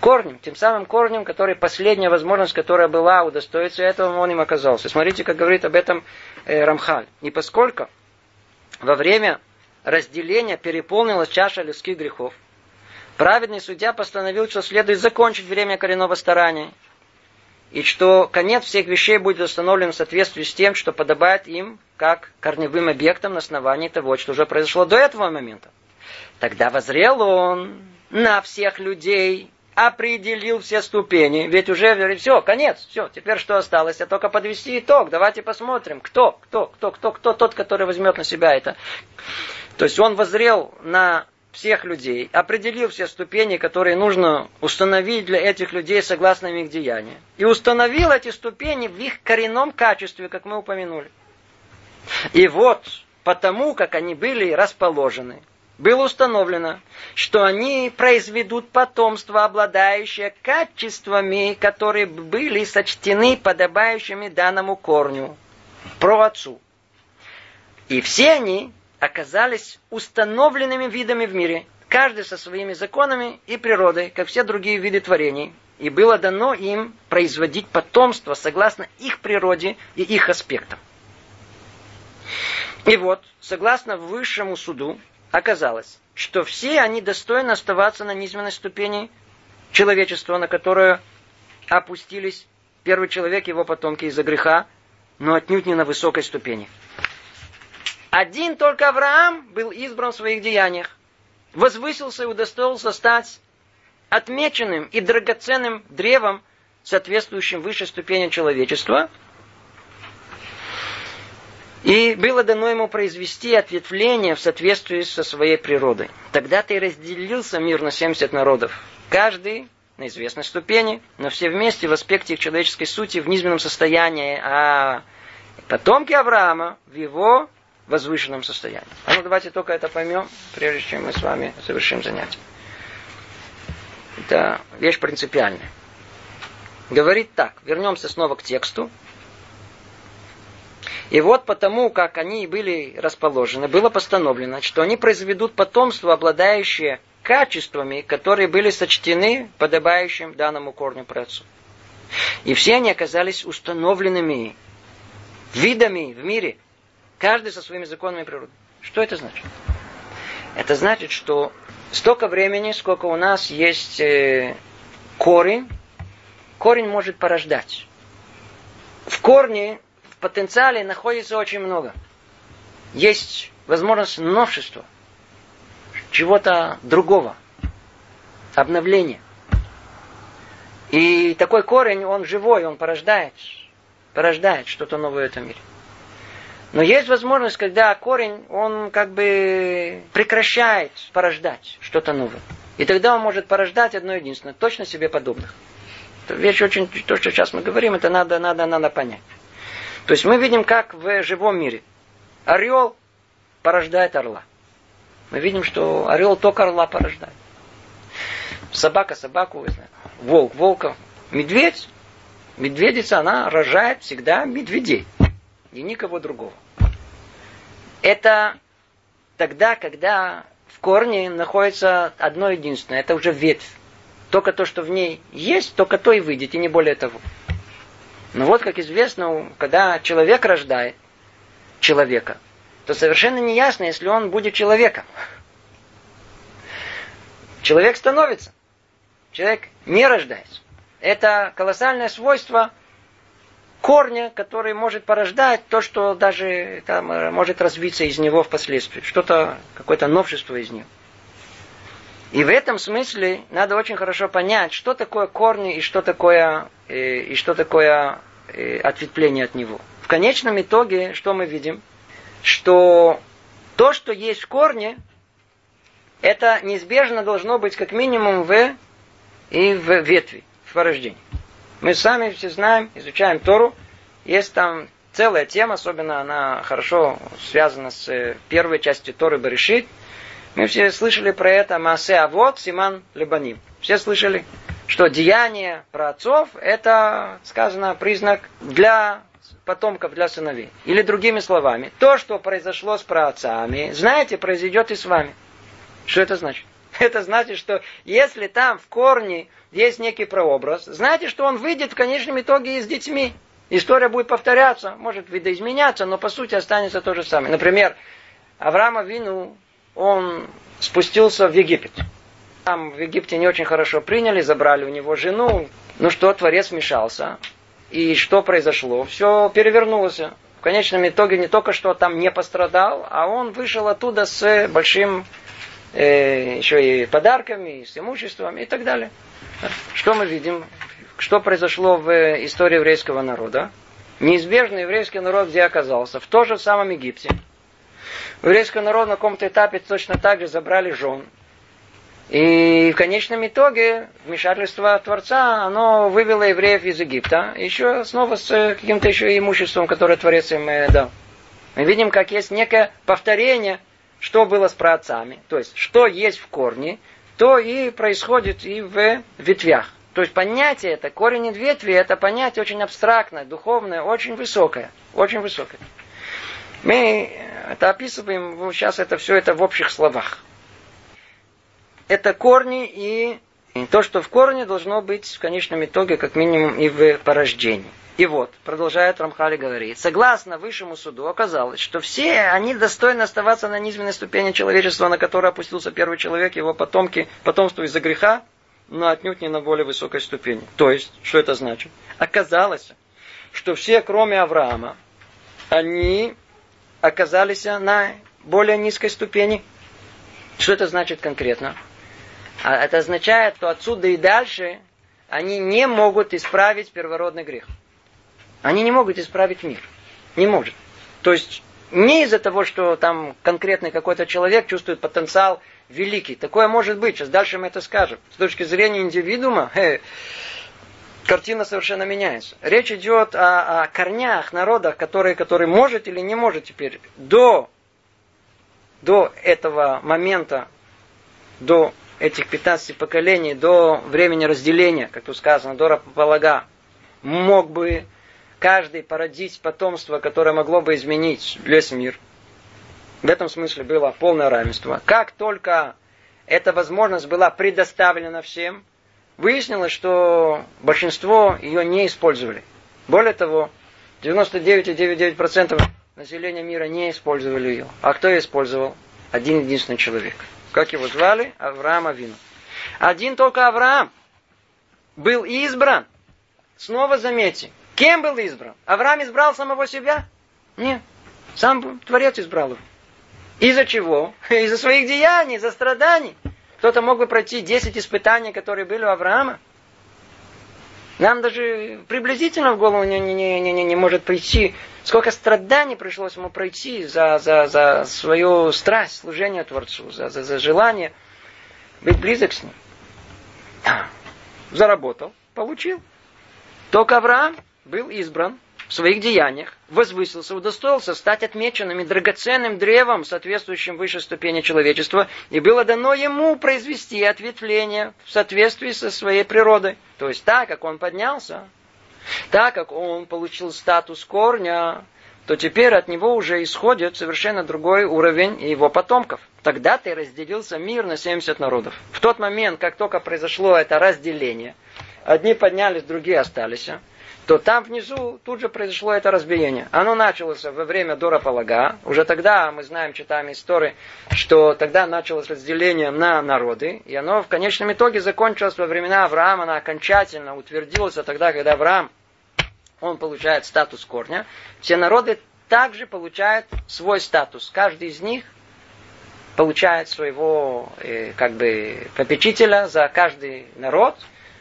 Корнем, тем самым корнем, который последняя возможность, которая была удостоиться этого, он им оказался. Смотрите, как говорит об этом э, Рамхаль. Не поскольку во время разделения переполнилась чаша людских грехов, праведный судья постановил, что следует закончить время коренного старания, и что конец всех вещей будет установлен в соответствии с тем, что подобает им как корневым объектам на основании того, что уже произошло до этого момента. Тогда возрел он на всех людей, определил все ступени, ведь уже говорит, все, конец, все, теперь что осталось, а только подвести итог, давайте посмотрим, кто, кто, кто, кто, кто тот, который возьмет на себя это. То есть он возрел на всех людей, определил все ступени, которые нужно установить для этих людей согласно их деяниям. И установил эти ступени в их коренном качестве, как мы упомянули. И вот, потому как они были расположены, было установлено, что они произведут потомство, обладающее качествами, которые были сочтены подобающими данному корню, про отцу. И все они оказались установленными видами в мире, каждый со своими законами и природой, как все другие виды творений, и было дано им производить потомство согласно их природе и их аспектам. И вот, согласно высшему суду, оказалось, что все они достойны оставаться на низменной ступени человечества, на которую опустились первый человек и его потомки из-за греха, но отнюдь не на высокой ступени. Один только Авраам был избран в своих деяниях, возвысился и удостоился стать отмеченным и драгоценным древом, соответствующим высшей ступени человечества – и было дано ему произвести ответвление в соответствии со своей природой. Тогда-то и разделился мир на 70 народов. Каждый на известной ступени, но все вместе в аспекте их человеческой сути в низменном состоянии, а потомки Авраама в его возвышенном состоянии. А ну давайте только это поймем, прежде чем мы с вами совершим занятие. Это вещь принципиальная. Говорит так, вернемся снова к тексту, и вот потому, как они были расположены, было постановлено, что они произведут потомство, обладающее качествами, которые были сочтены подобающим данному корню працу. И все они оказались установленными видами в мире, каждый со своими законами природы. Что это значит? Это значит, что столько времени, сколько у нас есть э, корень, корень может порождать. В корне потенциале находится очень много. Есть возможность новшества, чего-то другого, обновления. И такой корень, он живой, он порождает, порождает что-то новое в этом мире. Но есть возможность, когда корень, он как бы прекращает порождать что-то новое. И тогда он может порождать одно единственное, точно себе подобных. Это вещь очень, то, что сейчас мы говорим, это надо, надо, надо понять. То есть мы видим, как в живом мире орел порождает орла. Мы видим, что орел только орла порождает. Собака собаку, вы знаете. волк волка. Медведь, медведица, она рожает всегда медведей. И никого другого. Это тогда, когда в корне находится одно единственное. Это уже ветвь. Только то, что в ней есть, только то и выйдет, и не более того. Но вот, как известно, когда человек рождает человека, то совершенно не ясно, если он будет человеком. Человек становится. Человек не рождается. Это колоссальное свойство корня, который может порождать то, что даже там, может развиться из него впоследствии. Что-то, какое-то новшество из него. И в этом смысле надо очень хорошо понять, что такое корни и что такое, э, и что такое э, ответвление от него. В конечном итоге, что мы видим? Что то, что есть в корне, это неизбежно должно быть как минимум в и в ветви, в порождении. Мы сами все знаем, изучаем Тору, есть там целая тема, особенно она хорошо связана с э, первой частью Торы Баришит – мы все слышали про это Масе Авод, Симан Лебаним. Все слышали, что деяние про отцов это, сказано, признак для потомков, для сыновей. Или другими словами, то, что произошло с праотцами, знаете, произойдет и с вами. Что это значит? Это значит, что если там в корне есть некий прообраз, знаете, что он выйдет в конечном итоге и с детьми. История будет повторяться, может видоизменяться, но по сути останется то же самое. Например, Авраама Вину он спустился в Египет. Там в Египте не очень хорошо приняли, забрали у него жену. Ну что, Творец вмешался. И что произошло? Все перевернулось. В конечном итоге не только что там не пострадал, а он вышел оттуда с большим э, еще и подарками, с имуществом и так далее. Что мы видим? Что произошло в истории еврейского народа? Неизбежно еврейский народ где оказался? В том же самом Египте. Еврейский народ на каком-то этапе точно так же забрали жен. И в конечном итоге вмешательство Творца, оно вывело евреев из Египта, еще снова с каким-то еще имуществом, которое Творец им э, дал. Мы видим, как есть некое повторение, что было с праотцами. То есть, что есть в корне, то и происходит и в ветвях. То есть понятие это, корень и ветви, это понятие очень абстрактное, духовное, очень высокое. Очень высокое. Мы это описываем сейчас это все это в общих словах. Это корни и то, что в корне должно быть в конечном итоге, как минимум, и в порождении. И вот, продолжает Рамхали говорить, согласно высшему суду оказалось, что все они достойны оставаться на низменной ступени человечества, на которой опустился первый человек, его потомки, потомство из-за греха, но отнюдь не на более высокой ступени. То есть, что это значит? Оказалось, что все, кроме Авраама, они оказались на более низкой ступени. Что это значит конкретно? А это означает, что отсюда и дальше они не могут исправить первородный грех. Они не могут исправить мир. Не может. То есть не из-за того, что там конкретный какой-то человек чувствует потенциал великий. Такое может быть. Сейчас дальше мы это скажем. С точки зрения индивидуума, картина совершенно меняется. Речь идет о, о корнях народа, который, который может или не может теперь до, до этого момента, до этих 15 поколений, до времени разделения, как тут сказано, до Рапополага, мог бы каждый породить потомство, которое могло бы изменить весь мир. В этом смысле было полное равенство. Как только эта возможность была предоставлена всем, выяснилось, что большинство ее не использовали. Более того, 99,99% населения мира не использовали ее. А кто ее использовал? Один единственный человек. Как его звали? Авраам Авину. Один только Авраам был избран. Снова заметьте, кем был избран? Авраам избрал самого себя? Нет. Сам Творец избрал его. Из-за чего? Из-за своих деяний, из-за страданий. Кто-то мог бы пройти 10 испытаний, которые были у Авраама. Нам даже приблизительно в голову не, не, не, не, не может прийти, сколько страданий пришлось ему пройти за, за, за свою страсть, служение Творцу, за, за, за желание быть близок с ним. Заработал, получил. Только Авраам был избран в своих деяниях возвысился, удостоился стать отмеченным и драгоценным древом, соответствующим высшей ступени человечества, и было дано ему произвести ответвление в соответствии со своей природой. То есть так, как он поднялся, так как он получил статус корня, то теперь от него уже исходит совершенно другой уровень его потомков. Тогда-то и разделился мир на 70 народов. В тот момент, как только произошло это разделение, одни поднялись, другие остались то там внизу тут же произошло это разбиение. Оно началось во время Дора Полага. Уже тогда мы знаем, читаем истории, что тогда началось разделение на народы. И оно в конечном итоге закончилось во времена Авраама. Оно окончательно утвердилось тогда, когда Авраам он получает статус корня, все народы также получают свой статус. Каждый из них получает своего э, как бы попечителя за каждый народ.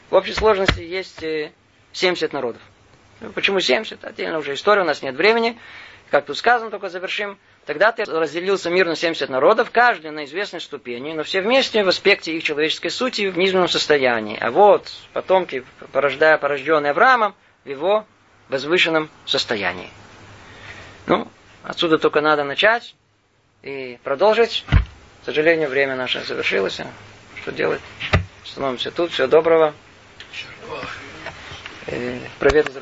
В общей сложности есть э, 70 народов. Ну, почему 70? Отдельно уже история, у нас нет времени. Как тут сказано, только завершим. Тогда ты разделился мир на 70 народов, каждый на известной ступени, но все вместе в аспекте их человеческой сути в низменном состоянии. А вот потомки, порождая порожденные Авраамом, в его возвышенном состоянии. Ну, отсюда только надо начать и продолжить. К сожалению, время наше завершилось. Что делать? Становимся тут. Всего доброго. Привет из